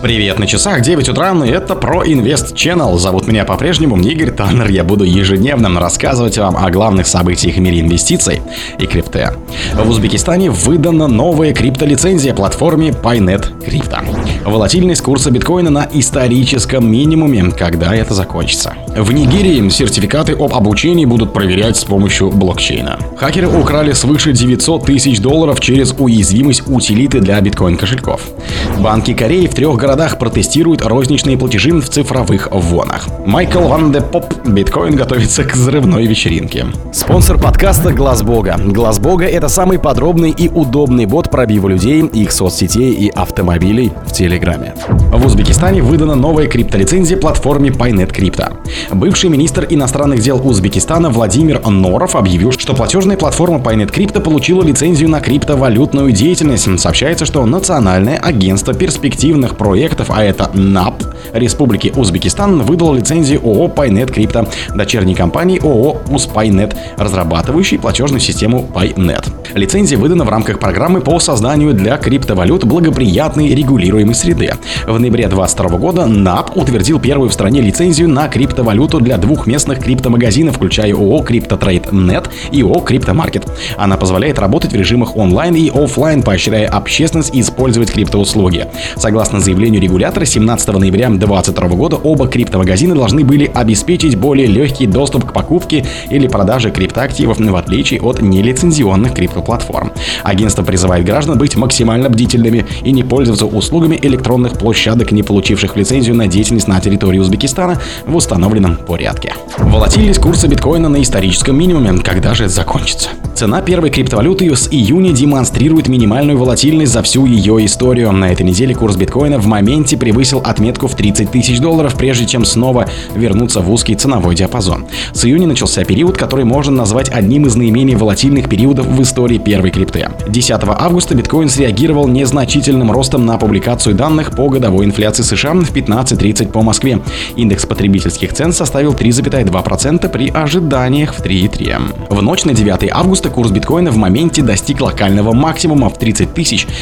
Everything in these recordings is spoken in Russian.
Привет, на часах 9 утра, и это про Инвест Channel. Зовут меня по-прежнему Игорь Таннер. Я буду ежедневно рассказывать вам о главных событиях в мире инвестиций и крипты. В Узбекистане выдана новая криптолицензия платформе Pynet Crypto. Волатильность курса биткоина на историческом минимуме. Когда это закончится? В Нигерии сертификаты об обучении будут проверять с помощью блокчейна. Хакеры украли свыше 900 тысяч долларов через уязвимость утилиты для биткоин-кошельков. Банки Кореи в трех городах протестируют розничные платежи в цифровых вонах. Майкл Ван де Поп. Биткоин готовится к взрывной вечеринке. Спонсор подкаста Глаз Бога. Глаз Бога это самый подробный и удобный бот пробива людей, их соцсетей и автомобилей в Телеграме. В Узбекистане выдана новая криптолицензия платформе Pynet Crypto. Бывший министр иностранных дел Узбекистана Владимир Норов объявил, что платежная платформа Pynet Crypto получила лицензию на криптовалютную деятельность. Сообщается, что Национальное агентство перспективных проектов проектов, а это НАП Республики Узбекистан, выдал лицензию ООО Пайнет Крипто, дочерней компании ООО Успайнет, разрабатывающей платежную систему Пайнет. Лицензия выдана в рамках программы по созданию для криптовалют благоприятной регулируемой среды. В ноябре 2022 года НАП утвердил первую в стране лицензию на криптовалюту для двух местных криптомагазинов, включая ООО CryptoTrade.net и ООО CryptoMarket. Она позволяет работать в режимах онлайн и офлайн, поощряя общественность использовать криптоуслуги. Согласно заявлению заявлению регулятора 17 ноября 2022 года оба криптомагазина должны были обеспечить более легкий доступ к покупке или продаже криптоактивов, в отличие от нелицензионных криптоплатформ. Агентство призывает граждан быть максимально бдительными и не пользоваться услугами электронных площадок, не получивших лицензию на деятельность на территории Узбекистана в установленном порядке. Волатильность курса биткоина на историческом минимуме. Когда же это закончится? Цена первой криптовалюты с июня демонстрирует минимальную волатильность за всю ее историю. На этой неделе курс биткоина в моменте превысил отметку в 30 тысяч долларов, прежде чем снова вернуться в узкий ценовой диапазон. С июня начался период, который можно назвать одним из наименее волатильных периодов в истории первой крипты. 10 августа биткоин среагировал незначительным ростом на публикацию данных по годовой инфляции США в 15.30 по Москве. Индекс потребительских цен составил 3,2% при ожиданиях в 3,3. В ночь на 9 августа курс биткоина в моменте достиг локального максимума в 30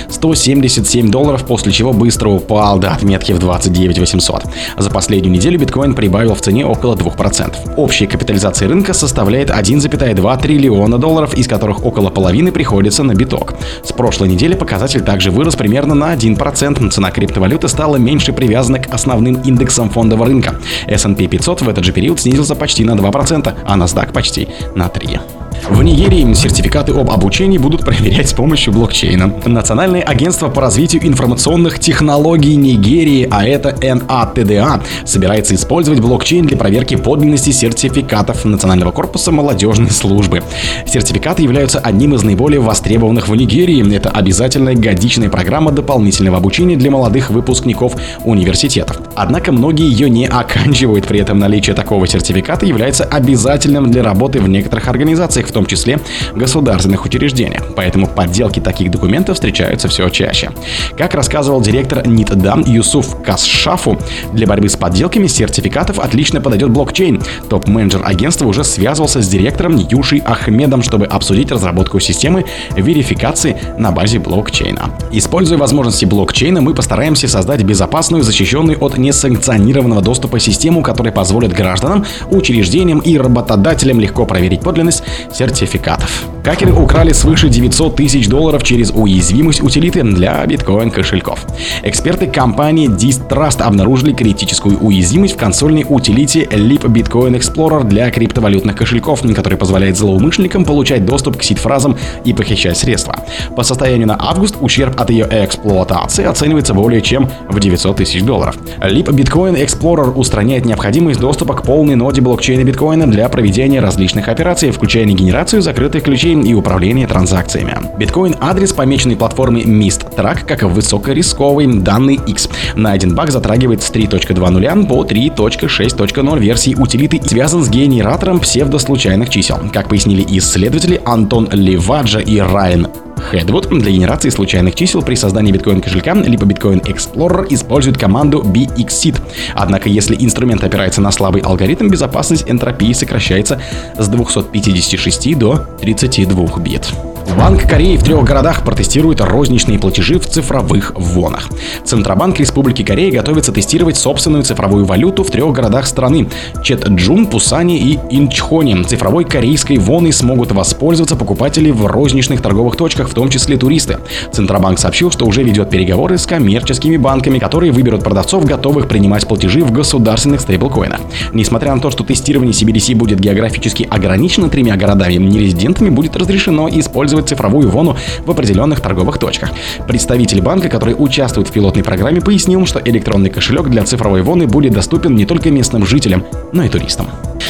177 долларов, после чего быстро упал до отметки в 29 800. За последнюю неделю биткоин прибавил в цене около 2%. Общая капитализация рынка составляет 1,2 триллиона долларов, из которых около половины приходится на биток. С прошлой недели показатель также вырос примерно на 1%. Цена криптовалюты стала меньше привязана к основным индексам фондового рынка. S&P 500 в этот же период снизился почти на 2%, а NASDAQ почти на 3%. В Нигерии сертификаты об обучении будут проверять с помощью блокчейна. Национальное агентство по развитию информационных технологий Нигерии, а это НАТДА, собирается использовать блокчейн для проверки подлинности сертификатов Национального корпуса молодежной службы. Сертификаты являются одним из наиболее востребованных в Нигерии. Это обязательная годичная программа дополнительного обучения для молодых выпускников университетов. Однако многие ее не оканчивают, при этом наличие такого сертификата является обязательным для работы в некоторых организациях, в том числе государственных учреждениях. Поэтому подделки таких документов встречаются все чаще. Как рассказывал директор НИТДА Юсуф Касшафу, для борьбы с подделками сертификатов отлично подойдет блокчейн. Топ-менеджер агентства уже связывался с директором Юшей Ахмедом, чтобы обсудить разработку системы верификации на базе блокчейна. Используя возможности блокчейна, мы постараемся создать безопасную, защищенную от несанкционированного доступа систему, которая позволит гражданам, учреждениям и работодателям легко проверить подлинность сертификатов. Хакеры украли свыше 900 тысяч долларов через уязвимость утилиты для биткоин-кошельков. Эксперты компании Distrust обнаружили критическую уязвимость в консольной утилите Leap Bitcoin Explorer для криптовалютных кошельков, который позволяет злоумышленникам получать доступ к сид-фразам и похищать средства. По состоянию на август ущерб от ее эксплуатации оценивается более чем в 900 тысяч долларов. Leap Bitcoin Explorer устраняет необходимость доступа к полной ноде блокчейна биткоина для проведения различных операций, включая генерацию закрытых ключей и управление транзакциями. Биткоин-адрес, помеченный платформой MistTrack как высокорисковый данный X. Найден баг затрагивает с 3.2.0 по 3.6.0 версии утилиты и связан с генератором псевдослучайных чисел. Как пояснили исследователи Антон Леваджа и Райан Headwood для генерации случайных чисел при создании биткоин-кошелька либо Bitcoin Explorer использует команду BXSeed. Однако, если инструмент опирается на слабый алгоритм, безопасность энтропии сокращается с 256 до 32 бит. Банк Кореи в трех городах протестирует розничные платежи в цифровых вонах. Центробанк Республики Корея готовится тестировать собственную цифровую валюту в трех городах страны – Четджун, Пусане и Инчхоне. Цифровой корейской воной смогут воспользоваться покупатели в розничных торговых точках, в том числе туристы. Центробанк сообщил, что уже ведет переговоры с коммерческими банками, которые выберут продавцов, готовых принимать платежи в государственных стейблкоинах. Несмотря на то, что тестирование CBDC будет географически ограничено тремя городами, нерезидентами будет разрешено использовать использовать цифровую вону в определенных торговых точках. Представитель банка, который участвует в пилотной программе, пояснил, что электронный кошелек для цифровой воны будет доступен не только местным жителям, но и туристам.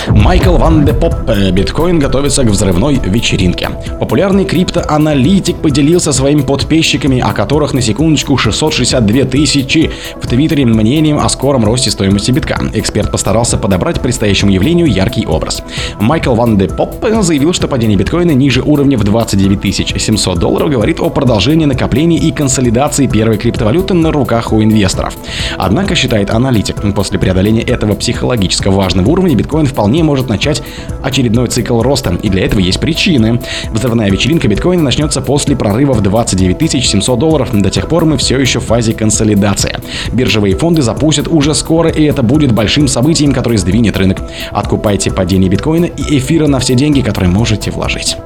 Майкл Ван де Поп. Э, биткоин готовится к взрывной вечеринке. Популярный криптоаналитик поделился своими подписчиками, о которых на секундочку 662 тысячи в Твиттере мнением о скором росте стоимости битка. Эксперт постарался подобрать предстоящему явлению яркий образ. Майкл Ван де Поп заявил, что падение биткоина ниже уровня в 29 700 долларов говорит о продолжении накоплений и консолидации первой криптовалюты на руках у инвесторов. Однако, считает аналитик, после преодоления этого психологически важного уровня биткоин вполне вполне может начать очередной цикл роста, и для этого есть причины. Взрывная вечеринка биткоина начнется после прорыва в 29 700 долларов. До тех пор мы все еще в фазе консолидации. Биржевые фонды запустят уже скоро, и это будет большим событием, которое сдвинет рынок. Откупайте падение биткоина и эфира на все деньги, которые можете вложить.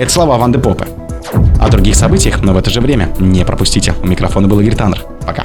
Это слова Ванды Попы. О других событиях, но в это же время не пропустите. У микрофона был Игорь Таннер. Пока.